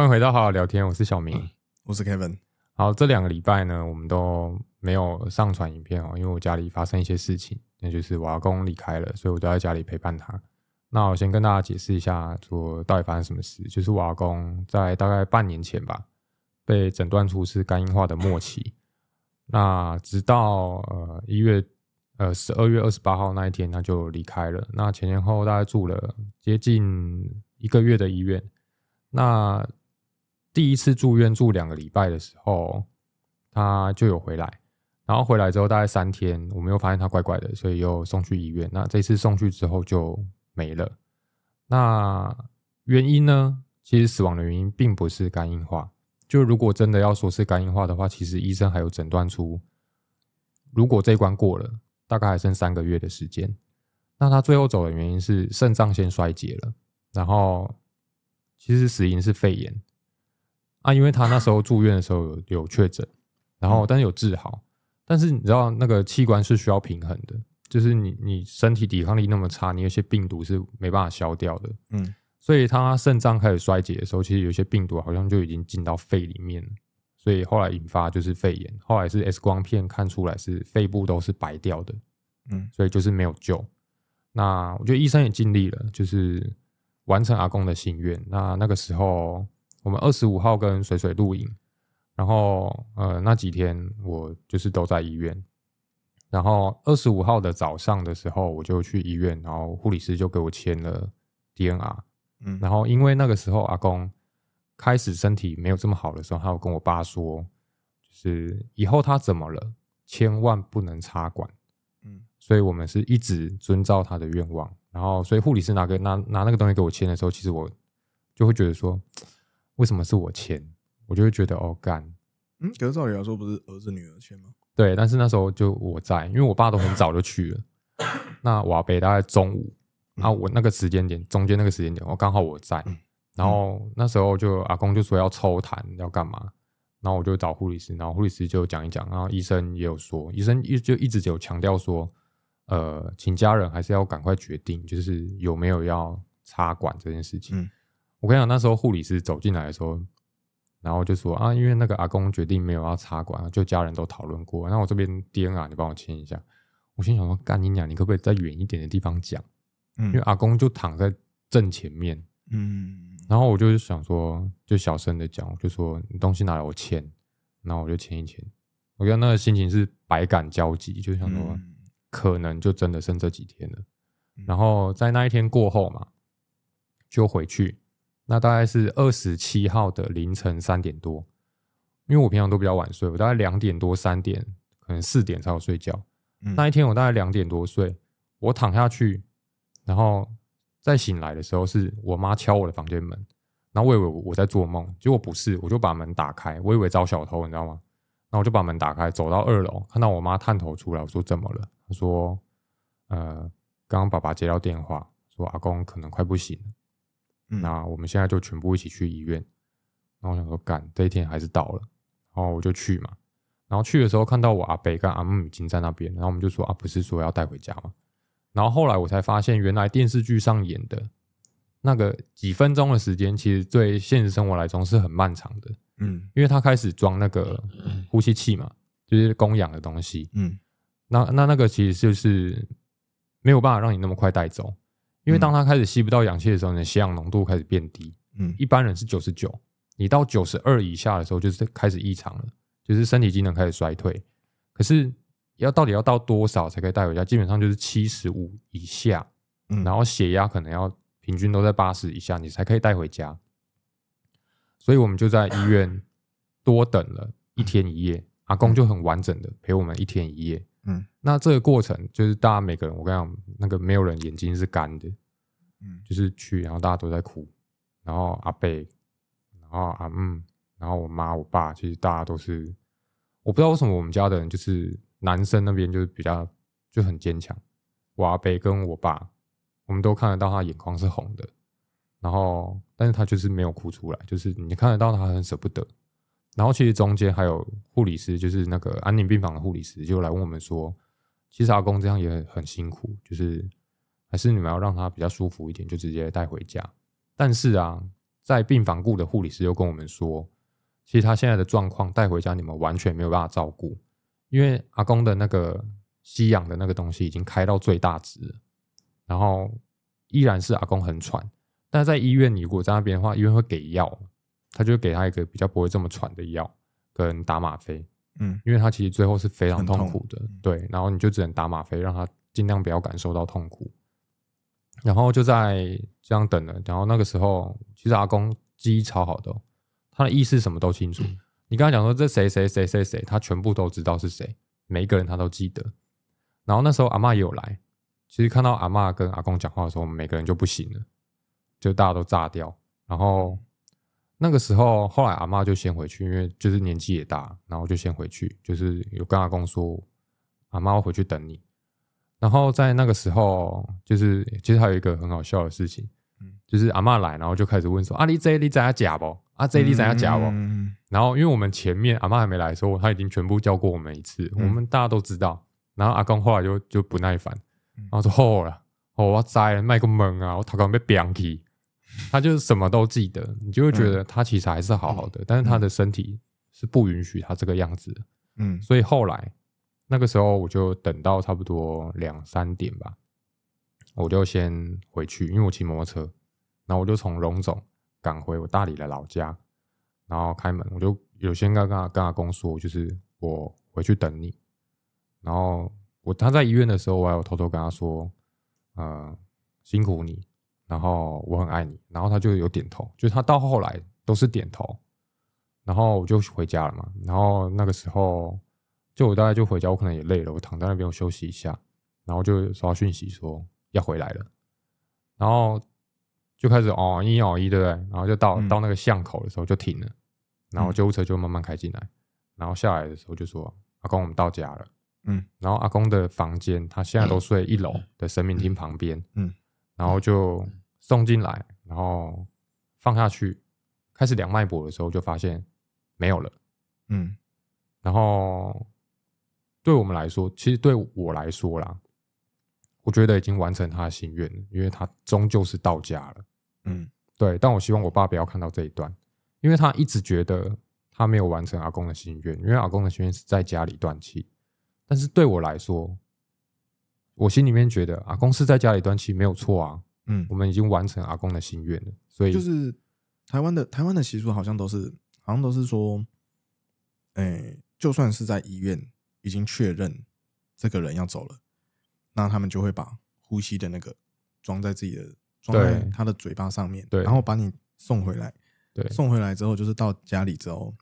欢迎回到好好聊天，我是小明，我是 Kevin。好，这两个礼拜呢，我们都没有上传影片哦，因为我家里发生一些事情，那就是我阿公离开了，所以我都在家里陪伴他。那我先跟大家解释一下，说到底发生什么事，就是我阿公在大概半年前吧，被诊断出是肝硬化的末期。那直到呃一月呃十二月二十八号那一天，他就离开了。那前前后后大概住了接近一个月的医院。那第一次住院住两个礼拜的时候，他就有回来，然后回来之后大概三天，我们又发现他怪怪的，所以又送去医院。那这次送去之后就没了。那原因呢？其实死亡的原因并不是肝硬化。就如果真的要说是肝硬化的话，其实医生还有诊断出，如果这一关过了，大概还剩三个月的时间。那他最后走的原因是肾脏先衰竭了，然后其实死因是肺炎。啊，因为他那时候住院的时候有有确诊，然后但是有治好，但是你知道那个器官是需要平衡的，就是你你身体抵抗力那么差，你有些病毒是没办法消掉的，嗯，所以他肾脏开始衰竭的时候，其实有些病毒好像就已经进到肺里面了，所以后来引发就是肺炎，后来是 X 光片看出来是肺部都是白掉的，嗯，所以就是没有救。那我觉得医生也尽力了，就是完成阿公的心愿。那那个时候。我们二十五号跟水水露营，然后呃那几天我就是都在医院，然后二十五号的早上的时候我就去医院，然后护理师就给我签了 DNR，嗯，然后因为那个时候阿公开始身体没有这么好的时候，他有跟我爸说，就是以后他怎么了，千万不能插管，嗯，所以我们是一直遵照他的愿望，然后所以护理师拿个拿拿那个东西给我签的时候，其实我就会觉得说。为什么是我签？我就会觉得哦干，嗯，可是照理来说不是儿子女儿签吗？对，但是那时候就我在，因为我爸都很早就去了。那瓦北大概中午，啊，我那个时间点中间那个时间点，我刚好我在。然后那时候就阿公就说要抽痰要干嘛，然后我就找护理师，然后护理师就讲一讲，然后医生也有说，医生一就一直有强调说，呃，请家人还是要赶快决定，就是有没有要插管这件事情。我跟你讲，那时候护理师走进来的时候，然后就说啊，因为那个阿公决定没有要插管，就家人都讨论过。那我这边 DNA 你帮我签一下。我心想说，干你娘，你可不可以在远一点的地方讲？嗯，因为阿公就躺在正前面。嗯，然后我就想说，就小声的讲，就说你东西拿来我签，然后我就签一签。我觉得那个心情是百感交集，就想说，可能就真的剩这几天了。然后在那一天过后嘛，就回去。那大概是二十七号的凌晨三点多，因为我平常都比较晚睡，我大概两点多、三点，可能四点才有睡觉。那一天我大概两点多睡，我躺下去，然后再醒来的时候是我妈敲我的房间门，然后我以为我在做梦，结果不是，我就把门打开，我以为找小偷，你知道吗？然后我就把门打开，走到二楼，看到我妈探头出来，我说怎么了？她说，呃，刚刚爸爸接到电话，说阿公可能快不行了。那我们现在就全部一起去医院。然后我想说，干这一天还是到了，然后我就去嘛。然后去的时候看到我阿北跟阿姆已经在那边，然后我们就说啊，不是说要带回家吗？然后后来我才发现，原来电视剧上演的那个几分钟的时间，其实对现实生活来说是很漫长的。嗯，因为他开始装那个呼吸器嘛，就是供氧的东西。嗯，那那那个其实就是没有办法让你那么快带走。因为当他开始吸不到氧气的时候，你的血氧浓度开始变低。嗯，一般人是九十九，你到九十二以下的时候，就是开始异常了，就是身体机能开始衰退。可是要到底要到多少才可以带回家？基本上就是七十五以下，嗯，然后血压可能要平均都在八十以下，你才可以带回家。所以我们就在医院多等了一天一夜，阿公就很完整的陪我们一天一夜。嗯，那这个过程就是大家每个人，我跟你讲，那个没有人眼睛是干的，嗯，就是去，然后大家都在哭，然后阿贝，然后阿嗯，然后我妈我爸，其实大家都是，我不知道为什么我们家的人就是男生那边就是比较就很坚强，我阿贝跟我爸，我们都看得到他眼眶是红的，然后但是他就是没有哭出来，就是你看得到他很舍不得。然后其实中间还有护理师，就是那个安宁病房的护理师，就来问我们说，其实阿公这样也很辛苦，就是还是你们要让他比较舒服一点，就直接带回家。但是啊，在病房顾的护理师又跟我们说，其实他现在的状况带回家你们完全没有办法照顾，因为阿公的那个吸氧的那个东西已经开到最大值，然后依然是阿公很喘，但在医院你如果在那边的话，医院会给药，他就给他一个比较不会这么喘的药跟打吗啡，嗯因为他其实最后是非常痛痛苦的，对，然后你就只能打吗啡，让他尽量不要感受到痛苦。然后就在这样等了，然后那个时候，其实阿公记忆超好的哦、他的意识什么都清楚。你跟他讲说这谁谁谁谁谁，他全部都知道是谁，每一个人他都记得。然后那时候阿嬷也有来，其实看到阿嬷跟阿公讲话的时候，我们每个人就不行了，就大家都炸掉。然后那个时候，后来阿嬷就先回去，因为就是年纪也大，然后就先回去，就是有跟阿公说，阿嬷会回去等你。然后在那个时候，就是其实还有一个很好笑的事情，嗯就是阿嬷来，然后就开始问说：“啊，你这你在家假不？啊，这你在家假不？”嗯然后因为我们前面阿嬷还没来的时候，他已经全部教过我们一次，嗯我们大家都知道。然后阿公后来就就不耐烦，嗯然后说：“哦了，哦我栽了，卖个萌啊，我头壳被扁起。”他就是什么都记得，你就会觉得他其实还是好好的，但是他的身体是不允许他这个样子的。嗯。所以后来那个时候我就等到差不多两三点吧，我就先回去，因为我骑摩托车，然后我就从荣总赶回我大理的老家，然后开门，我就有先跟跟跟阿公说，就是我回去等你，然后我他在医院的时候，我还有偷偷跟他说，呃，辛苦你，然后我很爱你，然后他就有点头，就是他到后来都是点头，然后我就回家了嘛。然后那个时候，就我大概就回家，我可能也累了，我躺在那边我休息一下，然后就收到讯息说要回来了，然后就开始哦一哦一，对不对？然后就到、嗯到那个巷口的时候就停了，然后救护车就慢慢开进来，然后下来的时候就说阿公我们到家了。嗯然后阿公的房间，他现在都睡一楼的神明厅旁边，嗯然后就送进来，然后放下去，开始量脉搏的时候就发现没有了。嗯然后对我们来说，其实对我来说啦，我觉得已经完成他的心愿了，因为他终究是到家了。嗯对，但我希望我爸不要看到这一段，因为他一直觉得他没有完成阿公的心愿，因为阿公的心愿是在家里断气。但是对我来说，我心里面觉得阿公是在家里断气没有错啊，嗯。我，们已经完成阿公的心愿了，所以就是台湾的台湾的习俗好像都是好像都是说，哎、就算是在医院已经确认这个人要走了，那他们就会把呼吸的那个装在自己的装在他的嘴巴上面，对。然后把你送回来，对。送回来之后就是到家里之后，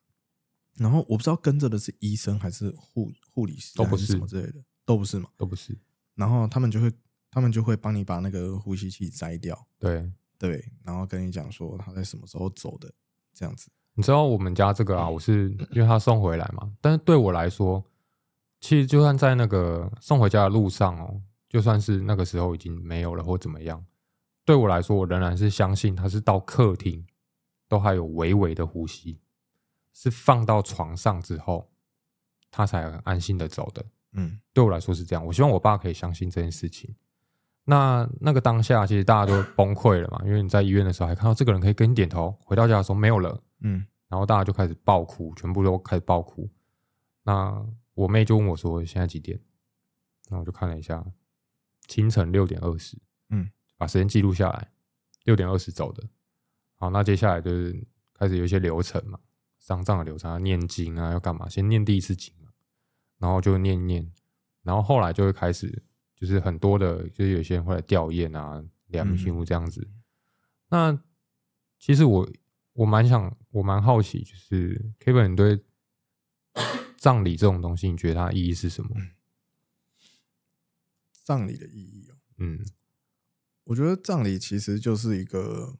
然后我不知道跟着的是医生还是护护理师都不是什么之类的，都不是嘛。都不是。然后他们就会他们就会帮你把那个呼吸器摘掉，对。对，然后跟你讲说他在什么时候走的，这样子。你知道我们家这个啊，我是因为他送回来嘛，但是对我来说，其实就算在那个送回家的路上哦，就算是那个时候已经没有了或怎么样，对我来说，我仍然是相信他是到客厅都还有微微的呼吸，是放到床上之后，他才安心的走的。嗯对我来说是这样，我希望我爸可以相信这件事情。那那个当下，其实大家都崩溃了嘛，因为你在医院的时候还看到这个人可以跟你点头，回到家的时候没有了，嗯然后大家就开始爆哭，全部都开始爆哭。那我妹就问我说：“现在几点？”那我就看了一下，清晨六点二十，嗯，把时间记录下来，六点二十走的。好，那接下来就是开始有一些流程嘛，丧葬的流程，要念经啊，要干嘛？先念第一次经嘛，然后就念一念，然后后来就会开始，就是很多的，就是有些人会来吊唁啊、量心这样子。那其实我我蛮想，我蛮好奇，就是 Kevin 你对 葬礼这种东西，你觉得它意义是什么？葬礼的意义哦，嗯我觉得葬礼其实就是一个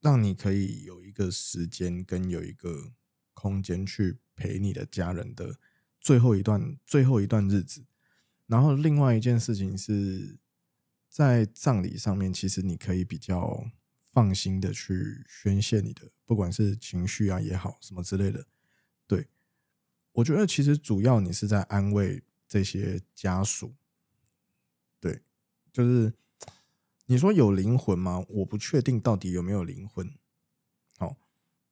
让你可以有一个时间跟有一个空间去陪你的家人的最后一段最后一段日子。然后另外一件事情是在葬礼上面，其实你可以比较放心的去宣泄你的，不管是情绪啊也好，什么之类的。对我觉得其实主要你是在安慰这些家属。对，就是你说有灵魂吗？我不确定到底有没有灵魂，好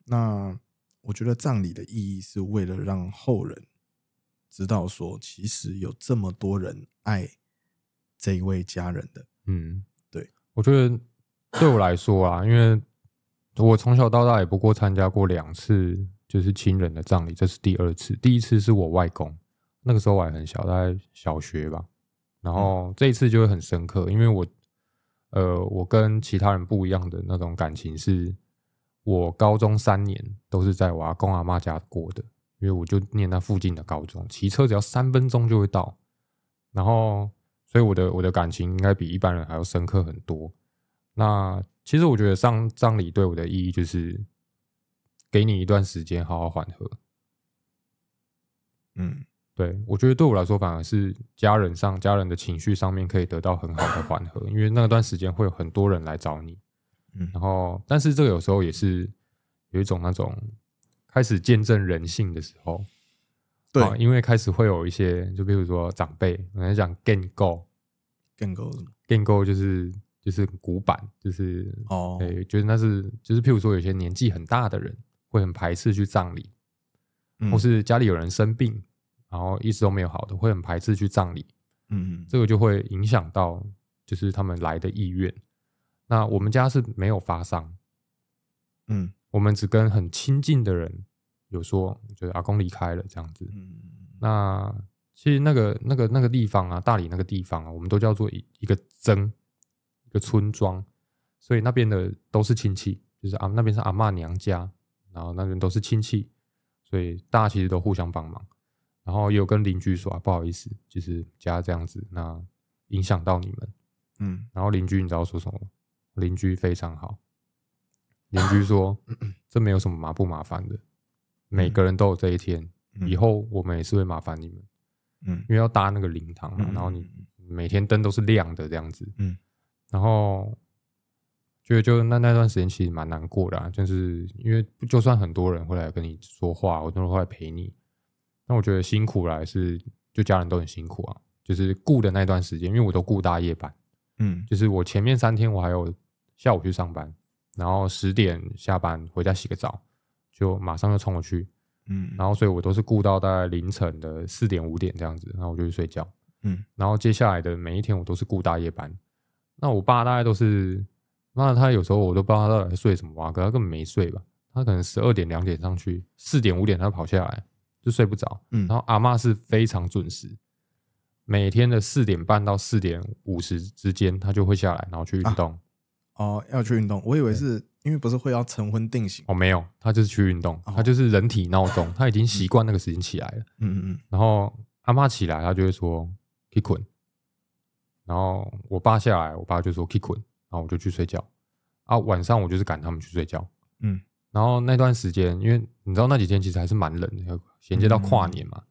那我觉得葬礼的意义是为了让后人知道说，其实有这么多人爱这一位家人的。嗯，对，我觉得对我来说啊，因为我从小到大也不过参加过两次，就是亲人的葬礼，这是第二次。第一次是我外公，那个时候我还很小，大概小学吧。然后这一次就会很深刻，因为我，呃，我跟其他人不一样的那种感情是，我高中三年都是在我阿公阿妈家过的，因为我就念那附近的高中，骑车只要三分钟就会到。然后，所以我的我的感情应该比一般人还要深刻很多。那其实我觉得上葬礼对我的意义就是给你一段时间好好缓和。嗯对我觉得对我来说，反而是家人上家人的情绪上面可以得到很好的缓和，因为那段时间会有很多人来找你。嗯然后，但是这个有时候也是有一种那种开始见证人性的时候，对。啊因为开始会有一些，就比如说长辈，我们讲 gain go 更够什么？gain go 就是就是古板，就是哦，对，就是那是就是譬如说有些年纪很大的人会很排斥去葬礼，嗯。或是家里有人生病，然后一直都没有好的，会很排斥去葬礼，嗯嗯。这个就会影响到就是他们来的意愿。那我们家是没有发丧，嗯我们只跟很亲近的人有说，就是阿公离开了这样子。嗯那其实那个那个那个地方啊，大理那个地方啊，我们都叫做一一个曾，一个村庄，所以那边的都是亲戚，就是啊那边是阿嬷娘家，然后那边都是亲戚，所以大家其实都互相帮忙。然后也有跟邻居说、啊，不好意思，就是家这样子，那影响到你们。嗯然后邻居你知道说什么吗？邻居非常好，邻居说这没有什么麻不麻烦的，每个人都有这一天，嗯。以后我们也是会麻烦你们，嗯。因为要搭那个灵堂嘛，嗯然后你每天灯都是亮的这样子，嗯。然后觉得就那那段时间其实蛮难过的、啊，就是因为就算很多人会来跟你说话，我都会来陪你，那我觉得辛苦来是就家人都很辛苦啊，就是顾的那段时间，因为我都顾大夜班。嗯。就是我前面三天我还有下午去上班，然后十点下班回家洗个澡，就马上就冲过去，嗯，然后所以我都是顾到大概凌晨的四点五点这样子，然后我就去睡觉，嗯然后接下来的每一天我都是顾大夜班。那我爸大概都是，那他有时候我都不知道他到底在睡什么啊，可他根本没睡吧，他可能十二点两点上去，四点五点他就跑下来就睡不着，嗯然后阿妈是非常准时，每天的四点半到四点五十之间，他就会下来，然后去运动。哦要去运动，我以为是因为不是会要晨昏定型。哦，没有，他就是去运动，哦他就是人体闹钟，他已经习惯那个时间起来了。嗯嗯然后阿妈起来，他就会说去困，然后我爸下来，我爸就说去困，然后我就去睡觉。啊，晚上我就是赶他们去睡觉。嗯然后那段时间，因为你知道那几天其实还是蛮冷的，衔接到跨年嘛。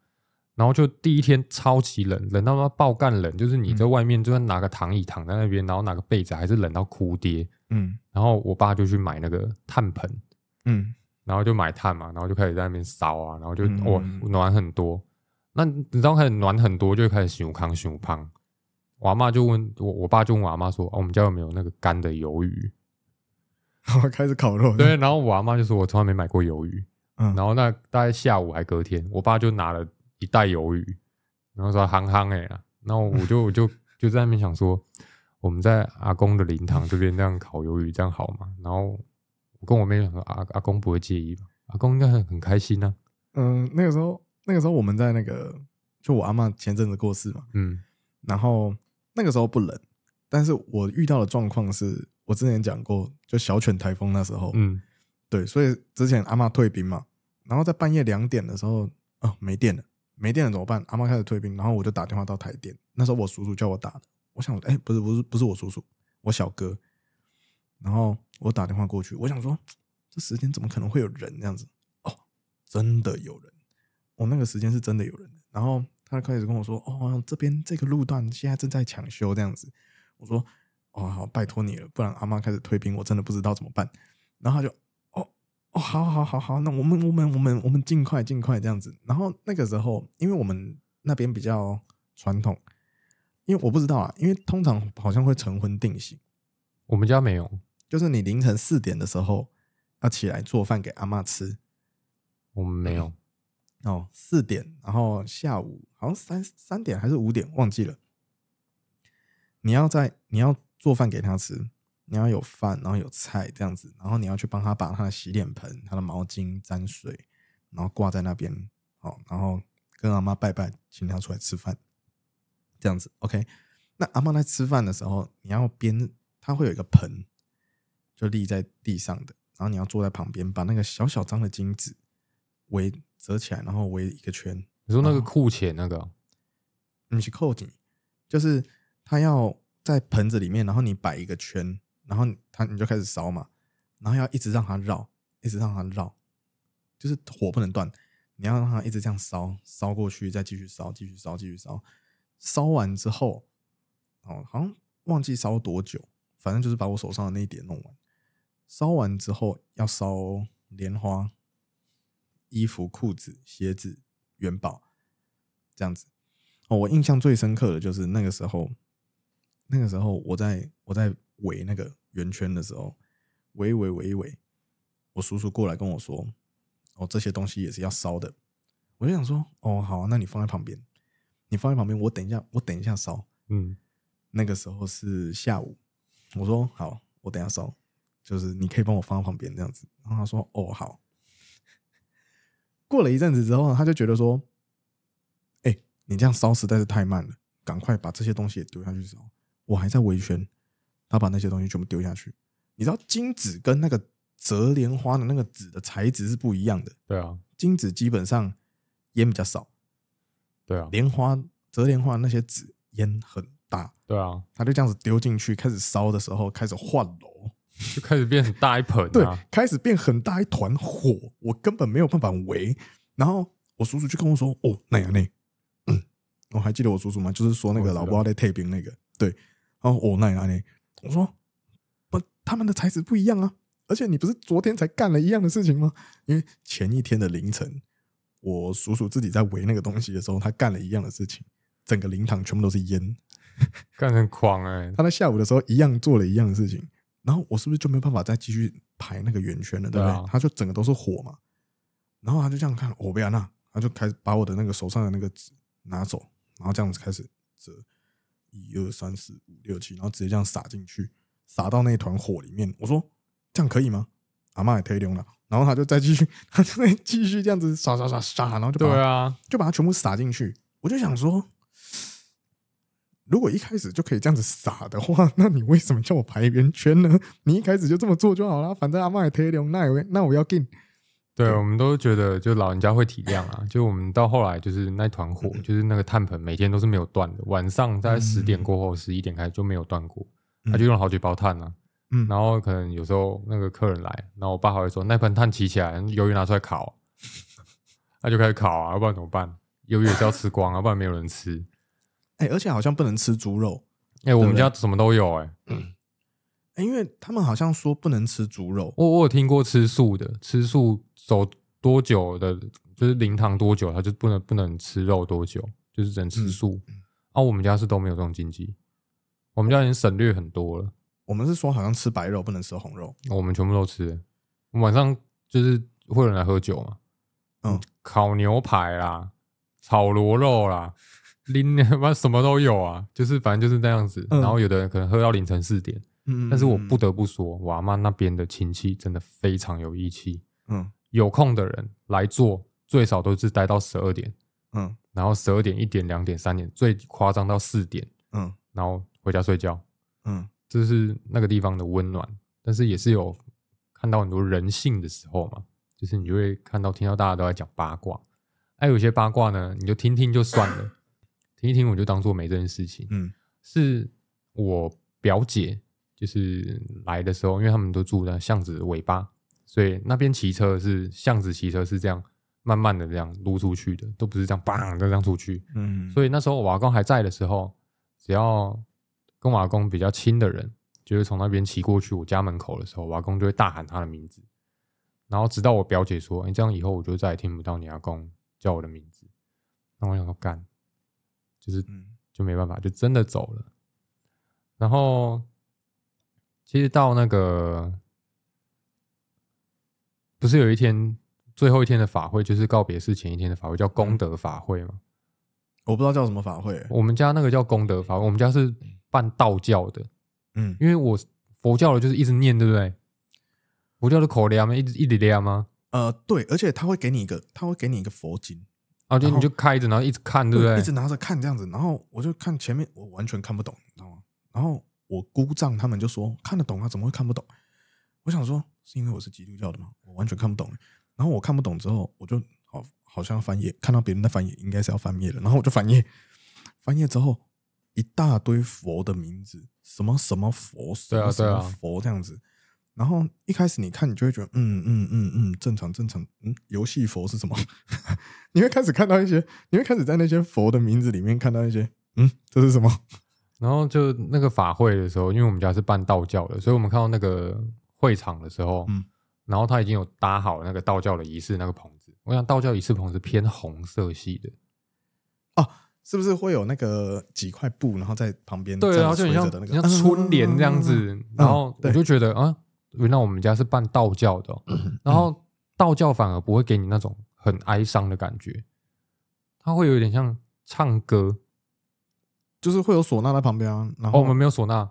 然后就第一天超级冷，冷到他妈爆干冷，就是你在外面就算拿个躺椅躺在那边，然后拿个被子还是冷到哭爹。嗯然后我爸就去买那个炭盆，嗯然后就买炭嘛，然后就开始在那边烧啊，然后就嗯哇暖很多。那你知道开始暖很多，就会开始熊康熊胖。我阿妈就问我，我爸就问我阿妈说、哦我们家有没有那个干的鱿鱼？然 后开始烤肉。对，，然后我阿妈就说，我从来没买过鱿鱼。嗯，然后那大概下午还隔天，我爸就拿了一袋鱿鱼，然后说憨憨哎啦，然后我就 我就就在那边想说，我们在阿公的灵堂这边这样烤鱿鱼，这样好吗？然后我跟我妹想说，阿阿公不会介意吧？阿公应该很很开心啊。嗯，那个时候那个时候我们在那个，就我阿嬷前阵子过世嘛，嗯。然后那个时候不冷，但是我遇到的状况是我之前讲过，就小犬台风那时候，嗯。对，所以之前阿嬷退兵嘛，然后在半夜两点的时候，哦，没电了，没电了怎么办？阿妈开始退兵，然后我就打电话到台电，那时候我叔叔叫我打的，我想，哎，不是不是不是我叔叔，我小哥，然后我打电话过去，我想说，这时间怎么可能会有人这样子？哦，真的有人，我、那个时间是真的有人，然后他开始跟我说，哦，这边这个路段现在正在抢修这样子，我说，哦，好，拜托你了，不然阿妈开始退兵，我真的不知道怎么办。然后他就，好好好好，那我们我们我们我们尽快尽快这样子。然后那个时候，因为我们那边比较传统，因为我不知道啊，因为通常好像会晨昏定型，我们家没有。就是你凌晨四点的时候，要起来做饭给阿妈吃。我们没有，哦，四点，然后下午好像三三点还是五点，忘记了。你要在你要做饭给他吃，你要有饭，然后有菜这样子，然后你要去帮他把他的洗脸盆、他的毛巾沾水，然后挂在那边，好，然后跟阿妈拜拜，请他出来吃饭，这样子。OK，那阿妈在吃饭的时候，你要边，他会有一个盆，就立在地上的，然后你要坐在旁边，把那个小小张的金纸围折起来，然后围一个圈。你说那个库钱那个，你是扣紧，就是他要在盆子里面，然后你摆一个圈，然后他你就开始烧嘛，然后要一直让它绕，一直让它绕，就是火不能断，你要让它一直这样烧，烧过去，再继续烧，继续烧，继续烧，烧完之后，哦，好像忘记烧多久，反正就是把我手上的那一点弄完。烧完之后要烧莲花、衣服、裤子、鞋子、元宝，这样子。哦，我印象最深刻的就是那个时候，那个时候我在我在围那个圆圈的时候，围一围围一围，我叔叔过来跟我说：“哦，这些东西也是要烧的。”我就想说：“哦，好啊，那你放在旁边，你放在旁边，我等一下，我等一下烧。”嗯，那个时候是下午，我说：“好，我等一下烧，就是你可以帮我放在旁边这样子。”然后他说：“哦，好。”过了一阵子之后，他就觉得说：“哎、你这样烧实在是太慢了，赶快把这些东西也丢下去烧。”我还在维权，他把那些东西全部丢下去。你知道金纸跟那个折莲花的那个纸的材质是不一样的，对啊，金纸基本上烟比较少，对啊，莲花折莲花那些纸烟很大。对啊，他就这样子丢进去，开始烧的时候开始换楼，就开始变很大一盆对啊，，开始变很大一团火，我根本没有办法围。然后我叔叔就跟我说：“哦，那样那，嗯，我还记得我叔叔吗？就是说那个老包在退兵那个，对。然后哦，那样那，我说不，他们的材质不一样啊，而且你不是昨天才干了一样的事情吗？因为前一天的凌晨，我叔叔自己在围那个东西的时候，他干了一样的事情，整个灵堂全部都是烟。干成狂哎，他在下午的时候一样做了一样的事情，然后我是不是就没有办法再继续排那个圆圈了，对不对？他就整个都是火嘛，然后他就这样看，我不要那，他就开始把我的那个手上的那个纸拿走，然后这样子开始折，一二三四五六七，然后直接这样撒进去，撒到那一团火里面。我说这样可以吗？阿妈也推动了，然后他就再继续，他就再继续这样子撒撒撒撒，然后就对啊，就把它全部撒进去。我就想说，如果一开始就可以这样子撒的话，那你为什么叫我排圆圈呢？你一开始就这么做就好了，反正阿妈也推动，那我那我要进。对，我们都觉得就老人家会体谅啊。就我们到后来就是那团火，就是那个炭盆每天都是没有断的，晚上大概十点过后，十一点开始就没有断过，他就用了好几包炭啊。嗯，然后可能有时候那个客人来，然后我爸还会说那盆炭提起来，鱿鱼拿出来烤，他就开始烤啊，要不然怎么办？鱿鱼也是要吃光啊，不然没有人吃。哎、而且好像不能吃猪肉，哎、我们家什么都有哎、哎、因为他们好像说不能吃猪肉。我我有听过吃素的，吃素走多久的，就是灵堂多久，他就不能不能吃肉多久，就是只能吃素。啊，我们家是都没有这种禁忌，我们家已经省略很多了，我们是说好像吃白肉不能吃红肉。我们全部都吃。晚上就是会有人来喝酒嘛，嗯，烤牛排啦，炒螺肉啦，拎他 妈什么都有啊，就是反正就是那样子。嗯然后有的人可能喝到凌晨四点，嗯，但是我不得不说，我阿妈那边的亲戚真的非常有义气。嗯有空的人来做，最少都是待到十二点，嗯然后十二点、一点、两点、三点，最夸张到四点，嗯然后回家睡觉。嗯这是那个地方的温暖，但是也是有看到很多人性的时候嘛，就是你就会看到、听到大家都在讲八卦，哎、有些八卦呢，你就听听就算了，听一听我就当做没这件事情。嗯是我表姐就是来的时候，因为他们都住在巷子的尾巴，所以那边骑车是巷子骑车是这样慢慢的这样撸出去的，都不是这样砰就这样出去。嗯，所以那时候我阿公还在的时候，只要跟我阿公比较亲的人，就是从那边骑过去我家门口的时候，我阿公就会大喊他的名字，然后直到我表姐说：“你、这样以后我就再也听不到你阿公叫我的名字。”那我想说干，就是嗯就没办法，就真的走了。然后其实到那个不是有一天最后一天的法会，就是告别式前一天的法会，叫功德法会吗？我不知道叫什么法会，我们家那个叫功德法会，我们家是办道教的，嗯，因为我佛教的就是一直念，对不对？佛教的口粮嘛，一直一直念吗？呃，对，而且他会给你一个，他会给你一个佛经，啊，就你就开着，然后一直看，对不对？一直拿着看这样子，然后我就看前面，我完全看不懂，你知道吗？然后我姑丈他们就说看得懂啊，怎么会看不懂？我想说是因为我是基督教的吗？我完全看不懂。然后我看不懂之后，我就好好像翻页，看到别人在翻页，应该是要翻页的，然后我就翻页，翻页之后一大堆佛的名字，什么什么佛，什对啊么什么对啊佛这样子。然后一开始你看，你就会觉得，嗯嗯嗯嗯，正常正常。嗯，游戏佛是什么？你会开始看到一些，你会开始在那些佛的名字里面看到一些，嗯，这是什么？然后就那个法会的时候，因为我们家是办道教的，所以我们看到那个会场的时候，嗯然后他已经有搭好那个道教的仪式那个棚子。我想道教仪式棚是偏红色系的，哦，是不是会有那个几块布，然后在旁边对，然后就很像的那个像春联这样子。嗯然后我就觉得啊，原来我们家是办道教的哦、然后道教反而不会给你那种很哀伤的感觉，它会有点像唱歌。就是会有唢呐在旁边啊。然后哦，我们没有唢呐，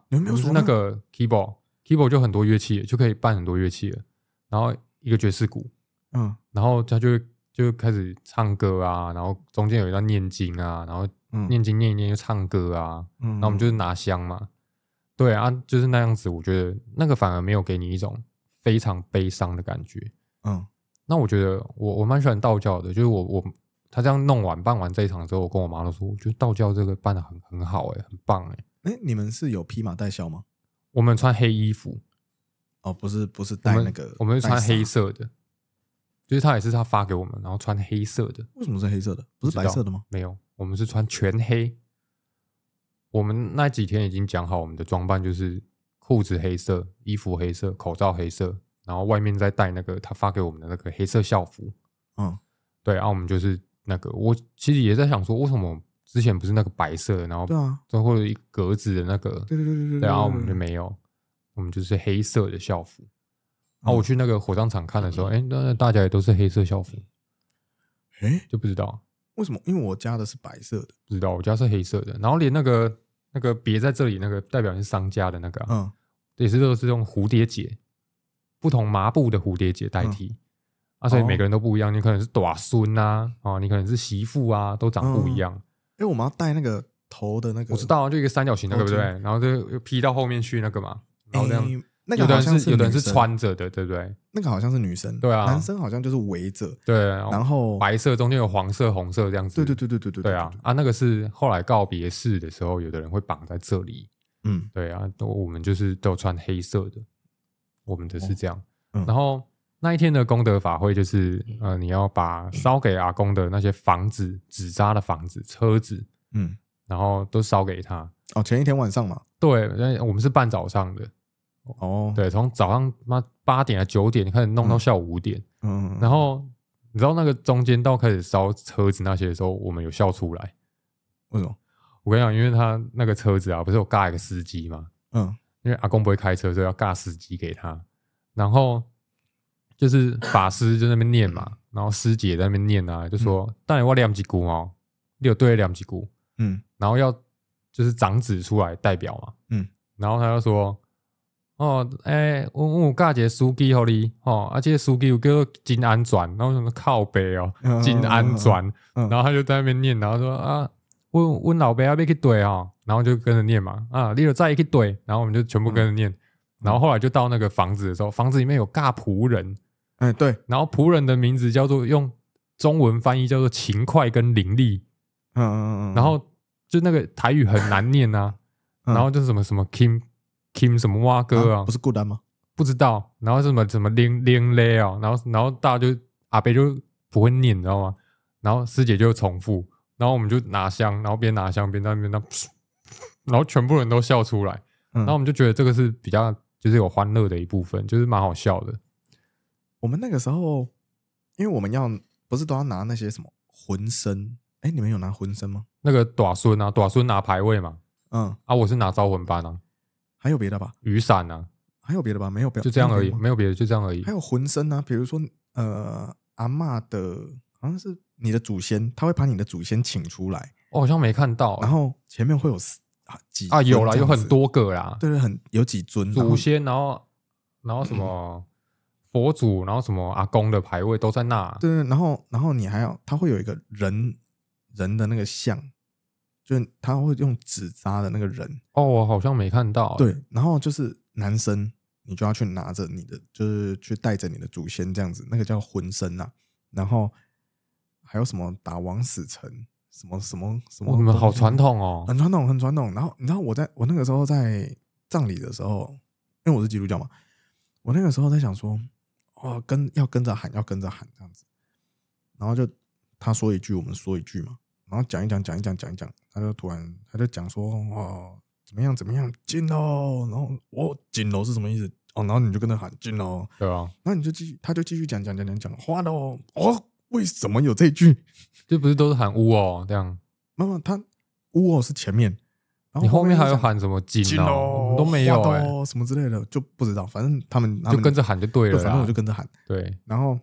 那个 keyboard，keyboard 就很多乐器，就可以办很多乐器了。然后一个爵士鼓，嗯然后他就就开始唱歌啊，然后中间有一段念经啊，然后嗯念经念一念就唱歌啊，嗯，那我们就是拿香嘛，对啊，就是那样子。我觉得那个反而没有给你一种非常悲伤的感觉。嗯那我觉得我我蛮喜欢道教的，就是我我他这样弄完办完这一场之后，我跟我妈都说，我觉得道教这个办的很很好哎、很棒哎、哎，你们是有披麻戴孝吗？我们穿黑衣服，哦，不是不是戴那个，我们是穿，黑色的，就是他也是他发给我们，然后穿黑色的，为什么是黑色的？不是白色的吗？没有，我们是穿全黑。我们那几天已经讲好，我们的装扮就是裤子黑色，衣服黑色，口罩黑色，然后外面再戴那个他发给我们的那个黑色校服。嗯对，然、后我们就是那个，我其实也在想说，为什么之前不是那个白色的，然后对啊，最后一格子的那个，对对对对对对，然后我们就没有，我们就是黑色的校服。然后嗯我去那个火葬场看的时候，哎、那大家也都是黑色校服，哎，就不知道。为什么？因为我家的是白色的，不知道，我家是黑色的，然后连那个那个别在这里那个代表是商家的那个、啊，嗯也是都是用蝴蝶结，不同麻布的蝴蝶结代替、啊，所以哦每个人都不一样。你可能是短孙呐，哦，你可能是媳妇啊，都长不一样。因为我们要戴那个头的那个，我知道啊，就一个三角形那个，对不对？然后就又披到后面去那个嘛，然后这样。诶那个好像是有的人是穿着的，对不对？那个好像是女生，对啊男生好像就是围着，对，然后白色中间有黄色、红色这样子。对对对对对对对啊，啊，那个是后来告别式的时候，有的人会绑在这里。嗯对啊，都我们就是都穿黑色的，我们的是这样。嗯然后那一天的功德法会就是，呃，你要把烧给阿公的那些房子、纸扎的房子、车子，嗯，然后都烧给他。哦，前一天晚上嘛，对，那我们是办早上的，哦，对，从早上妈八点啊九点开始弄到下午五点，嗯，嗯，然后你知道那个中间到开始烧车子那些的时候，我们有笑出来。为什么？我跟你讲，因为他那个车子啊，不是有尬一个司机嘛？嗯因为阿公不会开车，所以要尬司机给他。然后就是法师就在那边念嘛，然后师姐在那边念啊，就说：“当然我两几股哦，你有对两几股。嗯”然后要就是长子出来代表嘛，嗯，然后他就说：“哦，哎、我我有尬一个司机互你哦，而且司机有叫做金安转，然后什么靠背哦，嗯金安转，嗯。然后他就在那边念，然后说啊，问问老伯要不要去对啊，然后就跟着念嘛，啊，你有再去对，然后我们就全部跟着念，然后后来就到那个房子的时候，房子里面有尬仆人，哎，对，然后仆人的名字叫做用中文翻译叫做勤快跟伶俐，嗯嗯嗯，然后就那个台语很难念啊，嗯然后就是什么什么 Kim Kim 什么蛙哥啊不，是孤单吗？不知道，然后什么什么拎拎嘞啊，然后然后大家就阿北就不会念，你知道吗？然后师姐就重复，然后我们就拿香，然后边拿香边在那边那，然后全部人都笑出来，嗯然后我们就觉得这个是比较就是有欢乐的一部分，就是蛮好笑的。我们那个时候，因为我们要不是都要拿那些什么浑身？哎，你们有拿浑身吗？那个短孙啊，短孙拿牌位嘛，嗯，啊，我是拿招魂班啊，还有别的吧？雨伞啊，还有别的吧？没有别，就这样而已，没有别的就这样而已还。有浑身啊，比如说呃阿嬷的，好像是你的祖先，他会把你的祖先请出来，我好像没看到、然后前面会有啊几啊，有啦，有很，多个啦，对对，很有几尊祖先，然后然后什么 佛祖，然后什么阿公的牌位都在那。对对，然后然后你还要，他会有一个人人的那个像，就是他会用纸扎的那个人，哦，我好像没看到。，对，然后就是男生，你就要去拿着你的，就是去带着你的祖先这样子，那个叫魂身呐、然后还有什么打王死城，什么什么什么，哦，你们好传，统哦。很传统，很传统。然后你知道我在我那个时候在葬礼的时候，因为我是基督教嘛，我那个时候在想说，哦，跟要跟着喊，要跟着喊这样子，然后就他说一句，我们说一句嘛，然后讲一讲，讲一讲，讲一讲，他就突然他就讲说，哦，怎么样怎么样，进喽，然后我进喽是什么意思？哦，然后你就跟他喊进喽，对啊，然后你就继续，他就继续讲讲讲讲讲，花喽，哦，为什么有这句？这不是都是喊呜哦这样，妈妈，他呜哦是前面，你后面还有喊什么金金哦，我哦们都没有什么之类的，就不知道，反正他们他们就跟着喊就对了对，反正我就。跟着喊，对，然后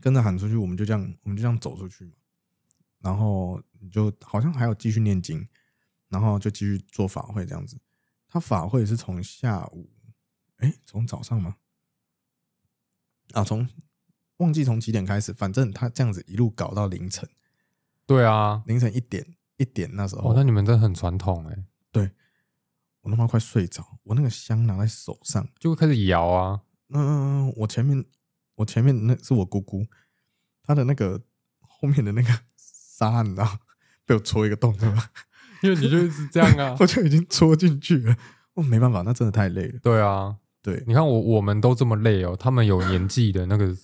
跟着喊出去，我们就这样，我们就这样走出去嘛。然后你就好像还要继续念经，然后就继续做法会这样子。他法会是从下午，哎，从早上吗？啊，从忘记从几点开始，反正他这样子一路搞到凌晨，对啊。凌晨一点一点那时候，哦，那你们真的很传统哎，对我他妈快睡着，我那个香拿在手上，就会开始摇啊。嗯，我前面我前面那是我姑姑，她的那个后面的那个沙，你知道，被我戳一个洞，对吧？因为你就一直这样啊。我就已经戳进去了。我，没办法，那真的太累了。对啊，对，你看我我们都这么累哦，他们有年纪的那个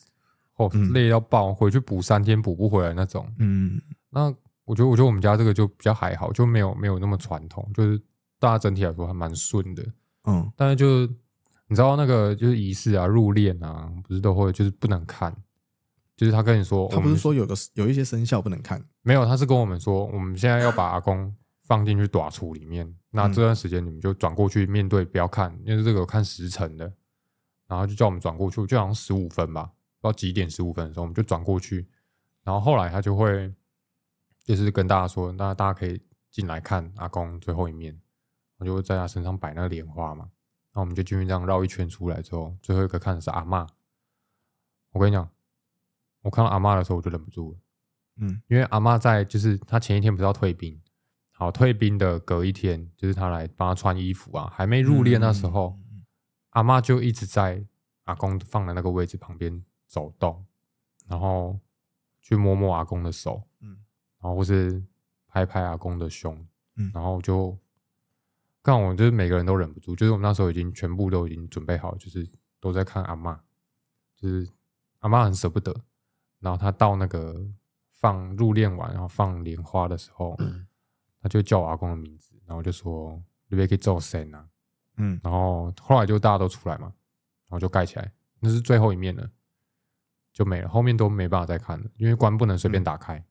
哦嗯累到爆，回去补三天补不回来那种。嗯那我觉得我觉得我们家这个就比较还好，就没有没有那么传统，就是大家整体来说还蛮顺的。嗯但是就是你知道那个就是仪式啊、入殓啊，不是都会就是不能看，就是他跟你说，他不是说有个有一些生肖不能看，没有，他是跟我们说，我们现在要把阿公放进去短橱里面，那嗯这段时间你们就转过去面对，不要看，因为这个有看时辰的，然后就叫我们转过去，就好像十五分吧，不知道几点十五分的时候，我们就转过去，然后后来他就会就是跟大家说，那大家可以进来看阿公最后一面，我就会在他身上摆那个莲花嘛，然后我们就进去这样绕一圈出来之后，最后一个看的是阿嬷。我跟你讲，我看到阿嬷的时候我就忍不住了。嗯因为阿嬷在就是她前一天不是要退兵，好退兵的隔一天，就是她来帮她穿衣服啊，还没入殓那时候，嗯阿嬷就一直在阿公放的那个位置旁边走动，然后去摸摸阿公的手，嗯然后或是拍拍阿公的胸，嗯然后就看我就是每个人都忍不住，就是我们那时候已经全部都已经准备好，就是都在看阿嬷，就是阿妈很舍不得，然后她到那个放入殓完，然后放莲花的时候，她就叫我阿公的名字，然后就说你别给做神啊，嗯然后后来就大家都出来嘛，然后就盖起来，那是最后一面了，就没了，后面都没办法再看了，因为关不能随便打开。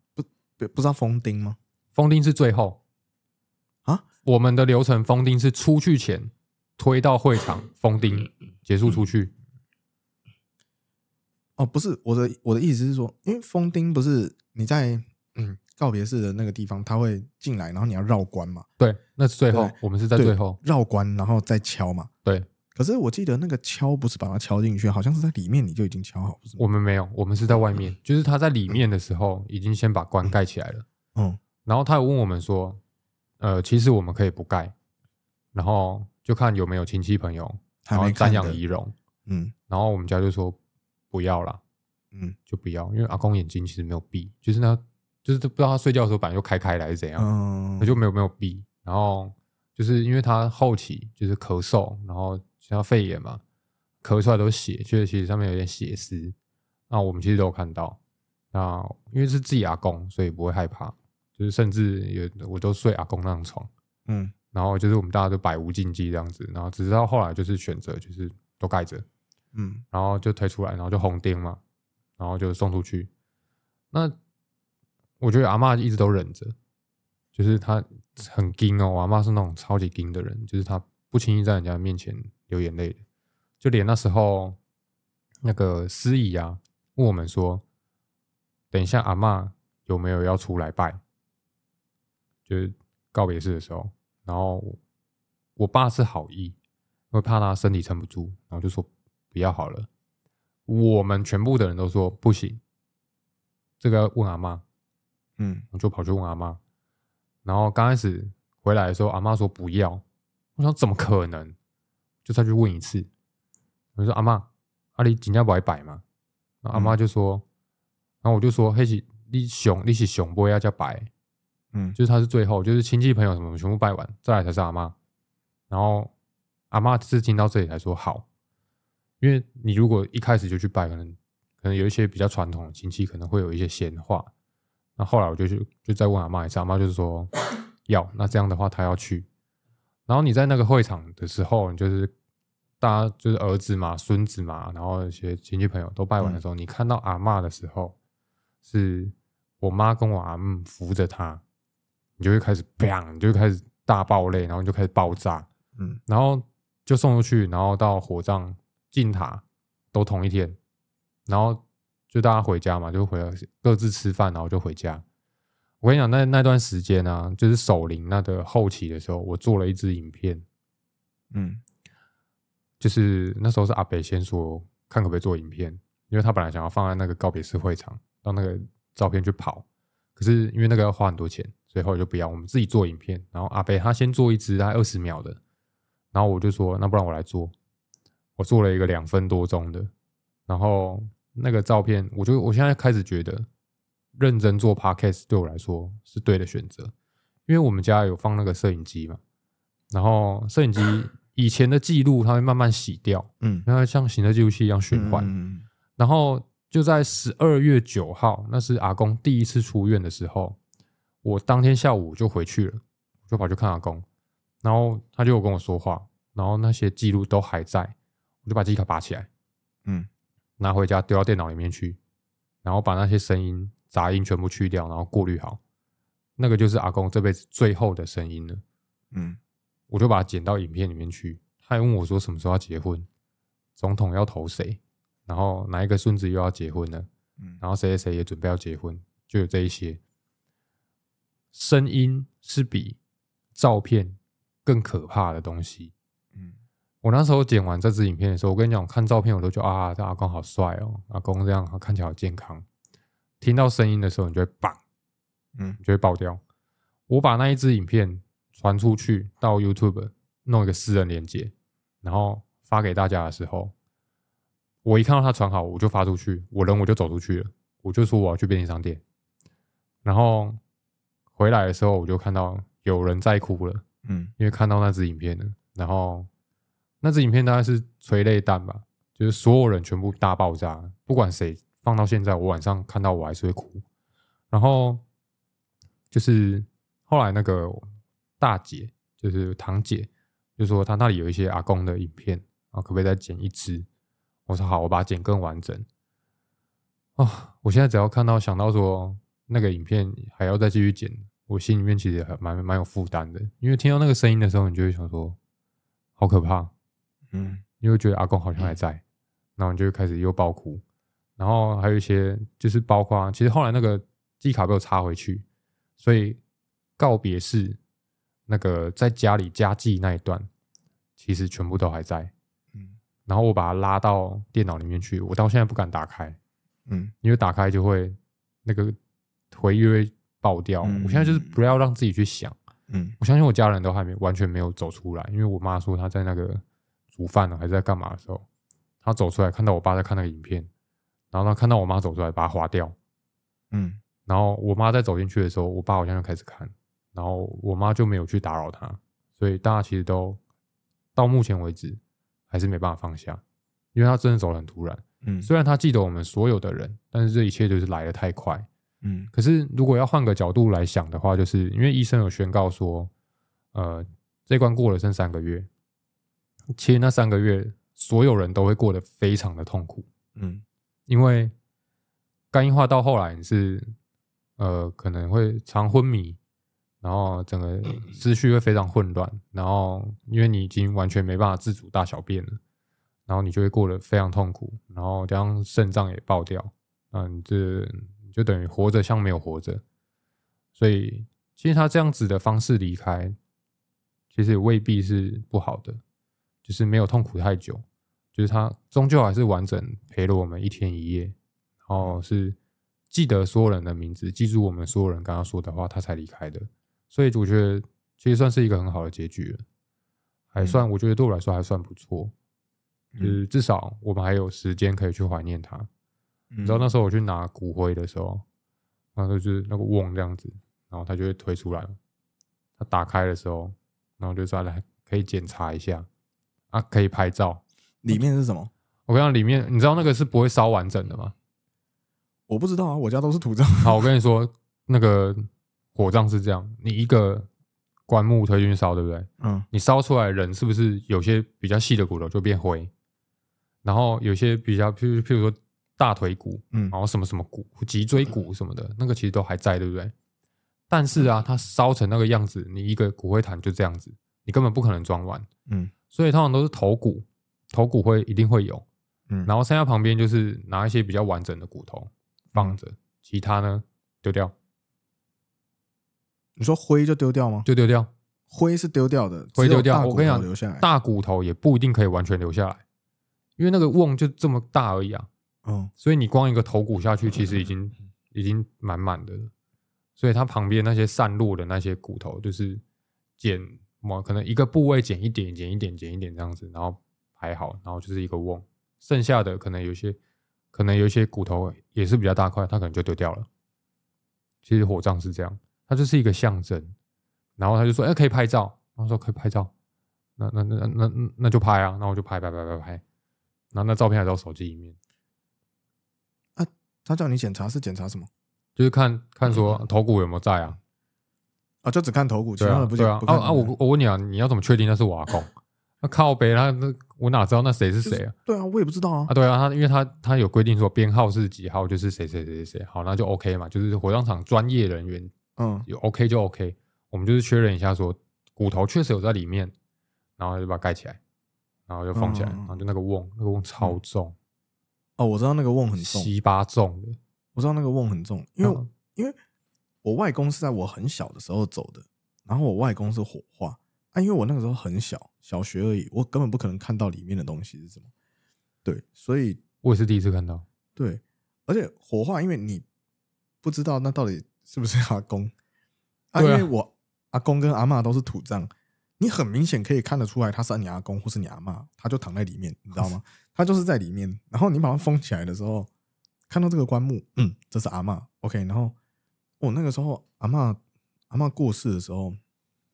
不不知道封钉吗？封钉是最后啊，我们的流程封钉是出去前推到会场封钉，结束出去。哦，不是我的我的意思是说，因为封钉不是你在嗯告别式的那个地方，他会进来，然后你要绕关嘛，对，那是最后，我们是在最后。绕关，然后再敲嘛。对，可是我记得那个敲不是把它敲进去，好像是在里面你就已经敲好，不是吗？我们没有，我们是在外面，就是他在里面的时候已经先把关盖起来了。嗯然后他有问我们说，呃，其实我们可以不盖，然后就看有没有亲戚朋友，还然后瞻仰仪容。嗯然后我们家就说不要啦，嗯就不要，因为阿公眼睛其实没有闭，就是那，就是不知道他睡觉的时候本来就开开来是怎样，嗯，他就没有没有闭。然后就是因为他后期就是咳嗽，然后像肺炎嘛，咳出来都是血，就是其实上面有点血丝。那我们其实都有看到。那因为是自己阿公，所以不会害怕，就是甚至有我都睡阿公那张床。嗯然后就是我们大家都百无禁忌这样子，然后直到后来就是选择就是都盖着，嗯然后就推出来，然后就红钉嘛，然后就送出去。那我觉得阿嬷一直都忍着，就是她很硬哦，我阿嬷是那种超级硬的人，就是她不轻易在人家面前流眼泪的，就连那时候那个司仪啊，问我们说，等一下阿嬷有没有要出来拜？就是告别式的时候，然后我爸是好意，因为怕他身体撑不住，然后就说不要好了。我们全部的人都说不行，这个要问阿妈，嗯我就跑去问阿妈。然后刚开始回来的时候，阿妈说不要，我想怎么可能？就再去问一次，我说阿妈，阿里今天不会摆吗？然后阿妈就说，然后我就说，嘿是你熊，你是熊不要叫摆，嗯就是他是最后，就是亲戚朋友什么全部拜完，再来才是阿妈。然后阿妈是听到这里才说好，因为你如果一开始就去拜，可能可能有一些比较传统的亲戚可能会有一些闲话。那后来我就去就再问阿妈一次，阿妈就是说 要，那这样的话他要去。然后你在那个会场的时候，你就是大家就是儿子嘛、孙子嘛，然后一些亲戚朋友都拜完的时候，你看到阿嬷的时候，是我妈跟我阿姆扶着她，你就会开始砰，你就会开始大爆泪，然后你就开始爆炸，嗯。然后就送出去，然后到火葬进塔都同一天，然后就大家回家嘛，就回来各自吃饭，然后就回家。我跟你讲，那那段时间呢、就是守灵那个后期的时候，我做了一支影片，嗯就是那时候是阿北先说看可不可以做影片，因为他本来想要放在那个告别式会场，让那个照片去跑，可是因为那个要花很多钱，所以后来就不要，我们自己做影片。然后阿北他先做一支大概二十秒的，然后我就说那不然我来做，我做了一个两分多钟的，然后那个照片，我就我现在开始觉得认真做 podcast 对我来说是对的选择，因为我们家有放那个摄影机嘛，然后摄影机以前的记录它会慢慢洗掉，嗯因为它像行车记录器一样循环。嗯然后就在十二月九号，那是阿公第一次出院的时候，我当天下午就回去了，就跑去看阿公，然后他就有跟我说话，然后那些记录都还在，我就把记忆卡拔起来，嗯拿回家丢到电脑里面去，然后把那些声音杂音全部去掉，然后过滤好，那个就是阿公这辈子最后的声音了。嗯我就把它剪到影片里面去。他还问我说什么时候要结婚，总统要投谁，然后哪一个孙子又要结婚了，嗯然后谁谁谁也准备要结婚，就有这一些。声音是比照片更可怕的东西。嗯我那时候剪完这支影片的时候，我跟你讲，我看照片我都觉得啊，这阿公好帅哦，阿公这样看起来好健康。听到声音的时候，你就会棒，嗯就会爆掉。我把那一支影片传出去到 YouTube，弄一个私人连接，然后发给大家的时候，我一看到他传好，我就发出去，我人我就走出去了，我就说我要去便利商店，然后回来的时候，我就看到有人在哭了，嗯因为看到那支影片了，然后那支影片大概是催泪弹吧，就是所有人全部大爆炸，不管谁放到现在，我晚上看到我还是会哭。然后就是后来那个大姐，就是堂姐，就说她那里有一些阿公的影片，然后可不可以再剪一支？我说好，我把它剪更完整。啊、我现在只要看到想到说那个影片还要再继续剪，我心里面其实还蛮蛮有负担的，因为听到那个声音的时候，你就会想说，好可怕，嗯你会觉得阿公好像还在，然后你就会开始又爆哭，然后还有一些就是包括，其实后来那个记忆卡被我插回去，所以告别式那个在家里家祭那一段，其实全部都还在，嗯。然后我把它拉到电脑里面去，我到现在不敢打开，嗯。因为打开就会那个回忆会爆掉。嗯。我现在就是不要让自己去想，嗯。我相信我家人都还没完全没有走出来，因为我妈说她在那个煮饭呢，还是在干嘛的时候，她走出来看到我爸在看那个影片，然后她看到我妈走出来，把它划掉，嗯。然后我妈在走进去的时候，我爸好像就开始看，然后我妈就没有去打扰他，所以大家其实都到目前为止还是没办法放下，因为他真的走得很突然。嗯虽然他记得我们所有的人，但是这一切就是来得太快。嗯可是如果要换个角度来想的话，就是因为医生有宣告说，呃，这关过了剩三个月，其实那三个月所有人都会过得非常的痛苦，嗯因为肝硬化到后来你是呃可能会常昏迷，然后整个思绪会非常混乱，然后因为你已经完全没办法自主大小便了，然后你就会过得非常痛苦，然后加上肾脏也爆掉，嗯，这就等于活着像没有活着。所以其实他这样子的方式离开，其实也未必是不好的，就是没有痛苦太久，就是他终究还是完整陪了我们一天一夜，然后是记得所有人的名字，记住我们所有人刚刚说的话，他才离开的。所以我觉得其实算是一个很好的结局了，还算我觉得对我来说还算不错，就是至少我们还有时间可以去怀念他。你知道那时候我去拿骨灰的时候，然后就是那个瓮这样子，然后他就会推出来，他打开的时候，然后就说来可以检查一下啊，可以拍照。里面是什么？我跟你讲，里面你知道那个是不会烧完整的吗？我不知道啊，我家都是土葬。好，我跟你说，那个火葬是这样，你一个棺木推进去烧，对不对？嗯。你烧出来的人是不是有些比较细的骨头就变灰，然后有些比较，譬如譬如说大腿骨，嗯然后什么什么骨、脊椎骨什么的，那个其实都还在，对不对？但是啊，它烧成那个样子，你一个骨灰坛就这样子，你根本不可能装完，嗯。所以通常都是头骨，头骨会一定会有，嗯，然后剩下旁边就是拿一些比较完整的骨头放着，其他呢丢掉，你说灰就丢掉吗？就丢掉。灰是丢掉的，灰丢掉我跟你讲留下来。大骨头也不一定可以完全留下来，因为那个瓮就这么大而已啊，嗯所以你光一个头骨下去，其实已经已经满满的了。所以它旁边那些散落的那些骨头，就是剪，么可能一个部位剪一点，剪一点，剪一点这样子，然后排好，然后就是一个瓮。剩下的可能有些，可能有一些骨头也是比较大块，它可能就丢掉了。其实火葬是这样，它就是一个象征。然后他就说：“哎、可以拍照。”然后说：“可以拍照。那”那那那那那那就拍啊！那我就拍拍拍拍拍。然后那照片还在我手机里面，啊他叫你检查是检查什么就是看看嗯说头骨有没有在啊？啊？就只看头骨，其他的不啊对啊啊啊！我我问你啊，你要怎么确定那是我阿公？那靠北，他那我哪知道那谁是谁啊？对啊，我也不知道啊啊，。对啊，他因为他他有规定说编号是几号，就是谁谁谁谁谁，好，那就 OK 嘛，就是火葬场专业人员嗯。有 OK 就 OK，我们就是确认一下说骨头确实有在里面，然后就把它盖起来，然后就放起来，然后就那个瓮，那个瓮超重，哦，我知道那个瓮很重，七八重的，我知道那个瓮很重，因为、嗯。因为我外公是在我很小的时候走的，然后我外公是火化啊，因为我那个时候很小，小学而已，我根本不可能看到里面的东西是什么。对，所以我也是第一次看到，对，而且火化，因为你不知道那到底是不是阿公？啊，因为我阿公跟阿嬷都是土葬，你很明显可以看得出来他是你阿公或是你阿嬷，他就躺在里面，你知道吗？他就是在里面，然后你把它封起来的时候，看到这个棺木，嗯，这是阿嬷，OK，然后我、那个时候阿嬷阿嬷过世的时候，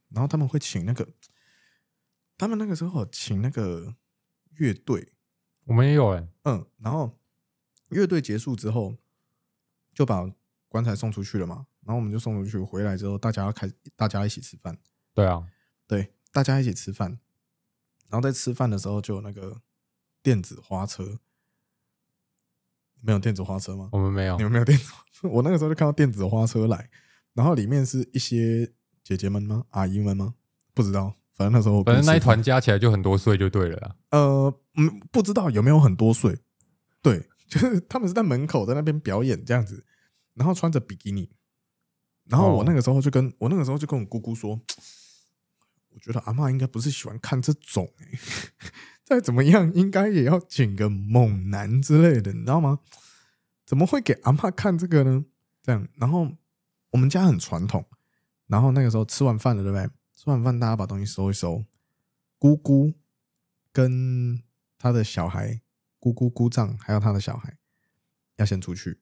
然后他们会请那个，他们那个时候请那个乐队，我们也有哎、嗯，然后乐队结束之后，就把棺材送出去了嘛。然后我们就送出去，回来之后大家要开，大家一起吃饭，对啊，对，大家一起吃饭。然后在吃饭的时候，就有那个电子花车，没有电子花车吗？我们没有你，们没有电子花车？我那个时候就看到电子花车来，然后里面是一些姐姐们吗？阿姨们吗？不知道，反正那时候我反正那一团加起来就很多岁就对了啦。呃，嗯，不知道有没有很多岁，对，就是他们是在门口在那边表演这样子，然后穿着比基尼，然后我那个时候就跟、我那个时候就跟我姑姑说，我觉得阿嬷应该不是喜欢看这种、再怎么样应该也要请个猛男之类的，你知道吗？怎么会给阿嬷看这个呢？这样，然后我们家很传统，然后那个时候吃完饭了，对不对？吃完饭大家把东西收一收，姑姑跟他的小孩，姑姑姑丈还有他的小孩，要先出去，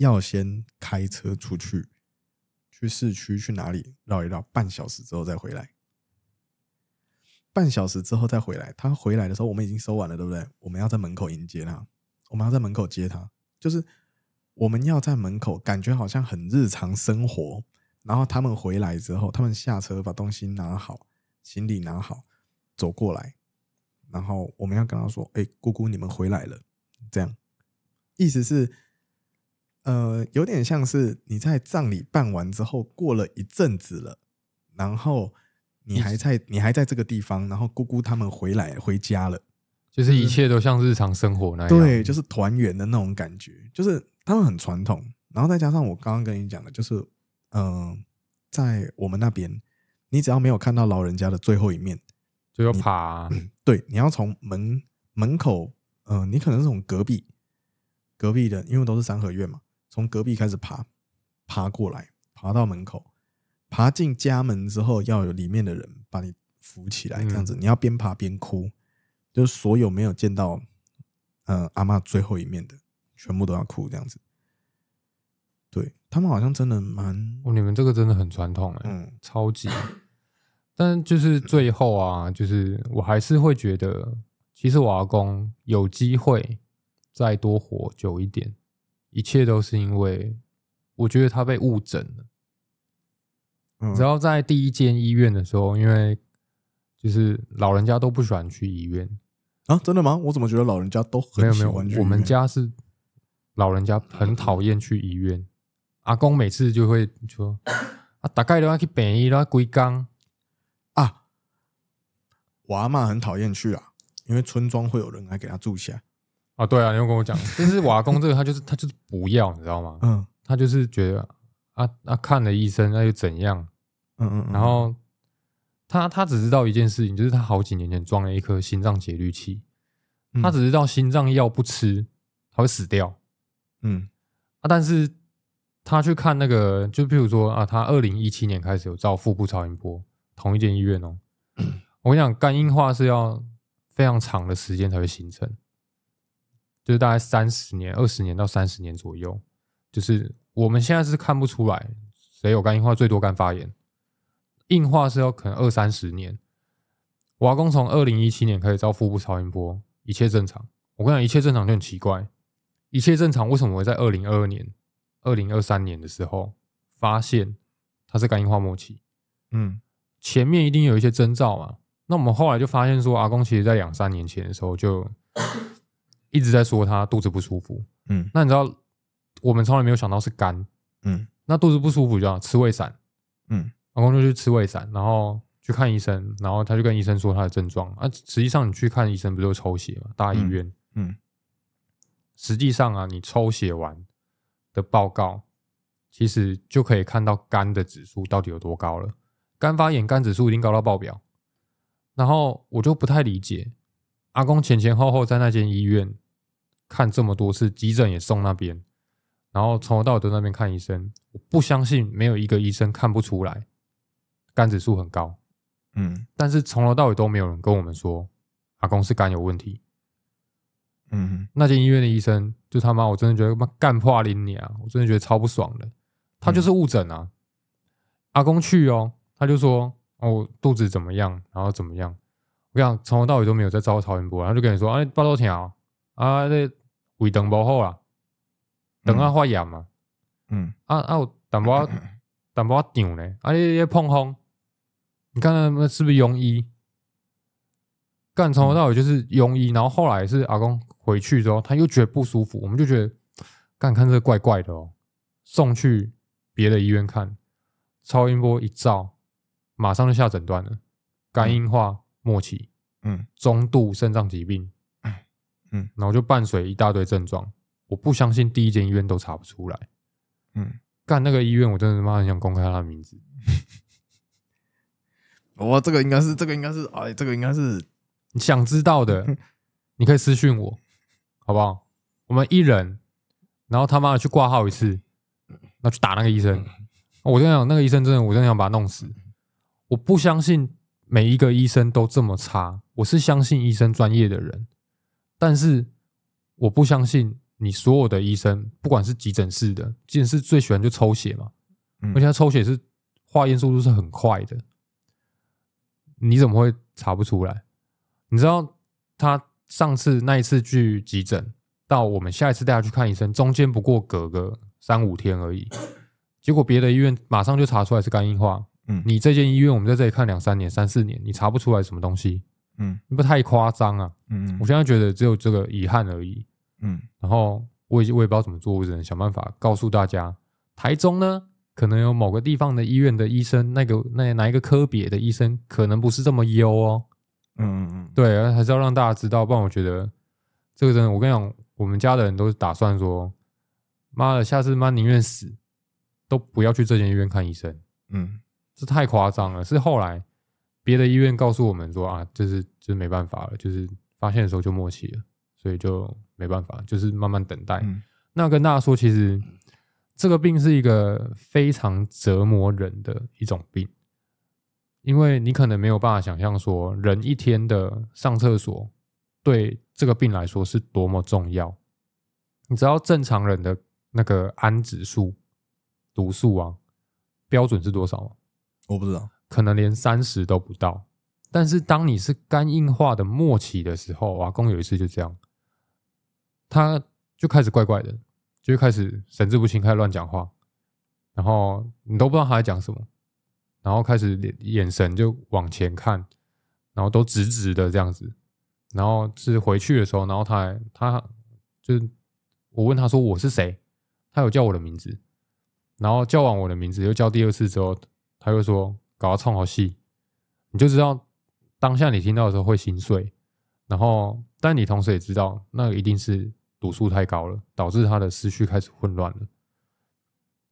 要先开车出去，去市区去哪里绕一绕，半小时之后再回来。半小时之后再回来，他回来的时候我们已经收完了，对不对？我们要在门口迎接他，我们要在门口接他，就是我们要在门口，感觉好像很日常生活。然后他们回来之后，他们下车把东西拿好，行李拿好，走过来，然后我们要跟他说：“哎、姑姑，你们回来了。”这样，意思是，呃，有点像是你在葬礼办完之后，过了一阵子了，然后你还在你还在这个地方，然后姑姑他们回来回家了，就就是一切都像日常生活那样。对，就是团圆的那种感觉，就是他们很传统，然后再加上我刚刚跟你讲的，就是嗯、呃在我们那边，你只要没有看到老人家的最后一面，就要爬啊、对，你要从门门口，呃，你可能是从隔壁隔壁的，因为都是三合院嘛，从隔壁开始爬，爬过来，爬到门口，爬进家门之后，要有里面的人把你扶起来，这样子，你要边爬边哭，就是所有没有见到，呃，阿妈最后一面的，全部都要哭，这样子。对他们好像真的蛮，哦，你们这个真的很传统哎、嗯超级。但就是最后啊，就是我还是会觉得，其实我阿公有机会再多活久一点，一切都是因为我觉得他被误诊了。嗯只要在第一间医院的时候，因为就是老人家都不喜欢去医院，啊，真的吗？我怎么觉得老人家都没有没有很喜欢去，我们家是老人家很讨厌去医院。阿公每次就会说：“啊，大概都要去病医，都要归缸。啊，我阿嬷很讨厌去啊，因为村庄会有人来给他住下。”啊，对啊，你又跟我讲，但是瓦工这个他就是他就是不要，你知道吗？嗯他就是觉得啊啊看了医生那又怎样？嗯嗯，嗯然后他他只知道一件事情，就是他好几年前装了一颗心脏节律器，嗯他只知道心脏药不吃他会死掉嗯啊，但是他去看那个，就譬如说啊，他二零一七年开始有照腹部超音波，同一间医院哦。我跟你讲，肝硬化是要非常长的时间才会形成，就是大概三十年、二十年到三十年左右。就是我们现在是看不出来谁有肝硬化，最多肝发炎，硬化是要可能二三十年。我阿公从二零一七年开始照腹部超音波，一切正常。我跟你讲，一切正常就很奇怪，一切正常为什么会在二零二二年、二零二三年的时候发现他是肝硬化末期？嗯前面一定有一些征兆嘛。那我们后来就发现说，阿公其实在两三年前的时候就一直在说他肚子不舒服。嗯那你知道，我们从来没有想到是肝，嗯那肚子不舒服就要吃胃散。嗯老公就去吃胃散，然后去看医生，然后他就跟医生说他的症状啊。实际上你去看医生不就抽血嘛？大医院，嗯实际上啊，你抽血完的报告，其实就可以看到肝的指数到底有多高了。肝发炎、肝指数已经高到爆表。然后我就不太理解，阿公前前后后在那间医院看这么多次，急诊也送那边，然后从头到尾都在那边看医生。我不相信没有一个医生看不出来肝指数很高，嗯但是从头到尾都没有人跟我们说阿公是肝有问题。嗯那间医院的医生就他妈，我真的觉得他妈干破林你啊！我真的觉得超不爽的。他就是误诊啊，阿公去哦，他就说哦肚子怎么样，然后怎么样。我跟你讲，从头到尾都没有在招超音波，他就跟你说啊，报道条啊，这胃肠不好啦，肠啊发炎嘛，嗯。啊啊有淡薄仔淡薄仔痒呢，啊你你碰风，你看他们是不是庸医？干从头到尾就是庸医，然后后来是阿公回去之后，他又觉得不舒服，我们就觉得干看这个怪怪的哦，送去别的医院看，超音波一照，马上就下诊断了，肝硬化末期，嗯中度肾脏疾病，嗯，然后就伴随一大堆症状，我不相信第一间医院都查不出来。嗯，干那个医院，我真的他妈很想公开他的名字。我这个应该是这个应该是哎，这个应该是你想知道的，你可以私信我，好不好？我们一人，然后他妈的去挂号一次，那去打那个医生。我跟你讲，那个医生真的，我真的想把他弄死。我不相信每一个医生都这么差，我是相信医生专业的人，但是我不相信你所有的医生，不管是急诊室的，急诊室最喜欢就抽血嘛，嗯。而且他抽血是化验速度是很快的，你怎么会查不出来？你知道他上次那一次去急诊，到我们下一次带他去看医生，中间不过隔个三五天而已。结果别的医院马上就查出来是肝硬化，嗯。你这间医院我们在这里看两三年、三四年，你查不出来什么东西，嗯。你不太夸张啊？嗯我现在觉得只有这个遗憾而已。嗯。然后我也我也不知道怎么做，我只能想办法告诉大家，台中呢可能有某个地方的医院的医生，那个那哪一个科别的医生可能不是这么优哦。嗯嗯嗯，对，还是要让大家知道，不然我觉得这个真的，我跟你讲，我们家的人都是打算说，妈的，下次妈宁愿死，都不要去这间医院看医生，嗯这太夸张了。是后来别的医院告诉我们说啊，就是就是没办法了，就是发现的时候就末期了，所以就没办法，就是慢慢等待。嗯那跟大家说，其实这个病是一个非常折磨人的一种病，因为你可能没有办法想象说，人一天的上厕所对这个病来说是多么重要。你知道正常人的那个氨指数、毒素啊，标准是多少吗？我不知道。可能连三十都不到。但是当你是肝硬化的末期的时候，阿公有一次就这样，他就开始怪怪的，就开始神志不清，开始乱讲话，然后你都不知道他在讲什么，然后开始眼神就往前看，然后都直直的这样子，然后是回去的时候，然后他还他就是我问他说我是谁，他有叫我的名字，然后叫完我的名字又叫第二次之后，他又说搞到冲好戏，你就知道当下你听到的时候会心碎，然后但你同时也知道那一定是毒素太高了，导致他的思绪开始混乱了。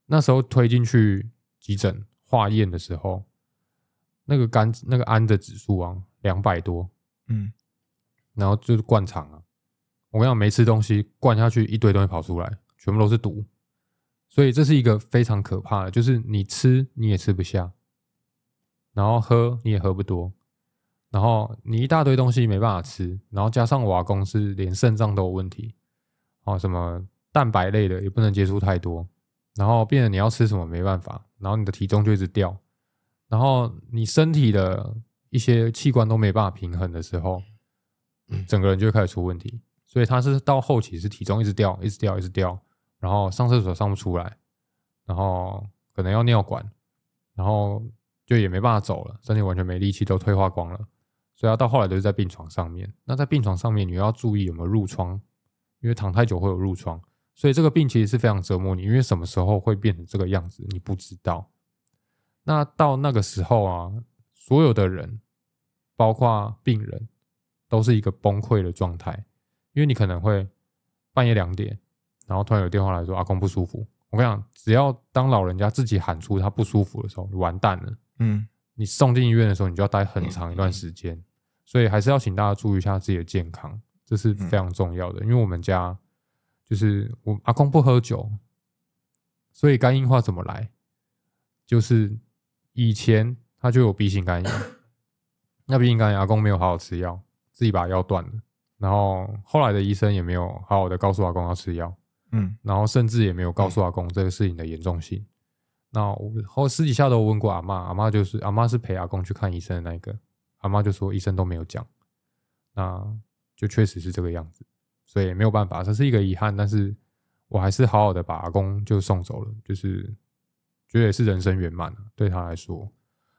那时候推进去急诊化验的时候，那个肝那个氨的指数啊两百多，嗯然后就是灌肠啊。我跟你讲，没吃东西灌下去，一堆东西跑出来，全部都是毒。所以这是一个非常可怕的，就是你吃你也吃不下，然后喝你也喝不多，然后你一大堆东西没办法吃，然后加上瓦工是连肾脏都有问题，哦，什么蛋白类的也不能接触太多，然后变得你要吃什么没办法，然后你的体重就一直掉，然后你身体的一些器官都没办法平衡的时候，整个人就会开始出问题。所以他是到后期是体重一直掉，一直掉，一直掉，然后上厕所上不出来，然后可能要尿管，然后就也没办法走了，身体完全没力气，都退化光了。所以他到后来都是在病床上面。那在病床上面，你要注意有没有褥疮，因为躺太久会有褥疮。所以这个病其实是非常折磨你，因为什么时候会变成这个样子，你不知道。那到那个时候啊，所有的人，包括病人，都是一个崩溃的状态。因为你可能会半夜两点，然后突然有电话来说阿公不舒服。我跟你讲，只要当老人家自己喊出他不舒服的时候，你完蛋了。嗯你送进医院的时候，你就要待很长一段时间。所以还是要请大家注意一下自己的健康，这是非常重要的。因为我们家就是我阿公不喝酒，所以肝硬化怎么来？就是以前他就有 B 型肝炎，那 B 型肝炎阿公没有好好吃药，自己把药断了。然后后来的医生也没有好好的告诉阿公要吃药，嗯然后甚至也没有告诉阿公这个事情的严重性。那我后私底下都问过阿妈，阿妈就是阿妈是陪阿公去看医生的那一个，阿妈就说医生都没有讲，那就确实是这个样子，所以没有办法，这是一个遗憾。但是我还是好好的把阿公就送走了，就是觉得也是人生圆满了，对他来说。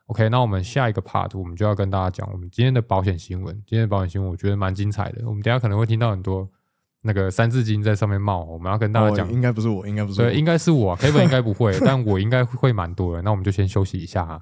OK，那我们下一个 part 我们就要跟大家讲我们今天的保险新闻。今天的保险新闻我觉得蛮精彩的，我们等一下可能会听到很多那个三字经在上面冒，我们要跟大家哦讲。应该不是我，应该不是我对，应该是我、啊、，Kevin 应该不会，但我应该会蛮多的。那我们就先休息一下哈。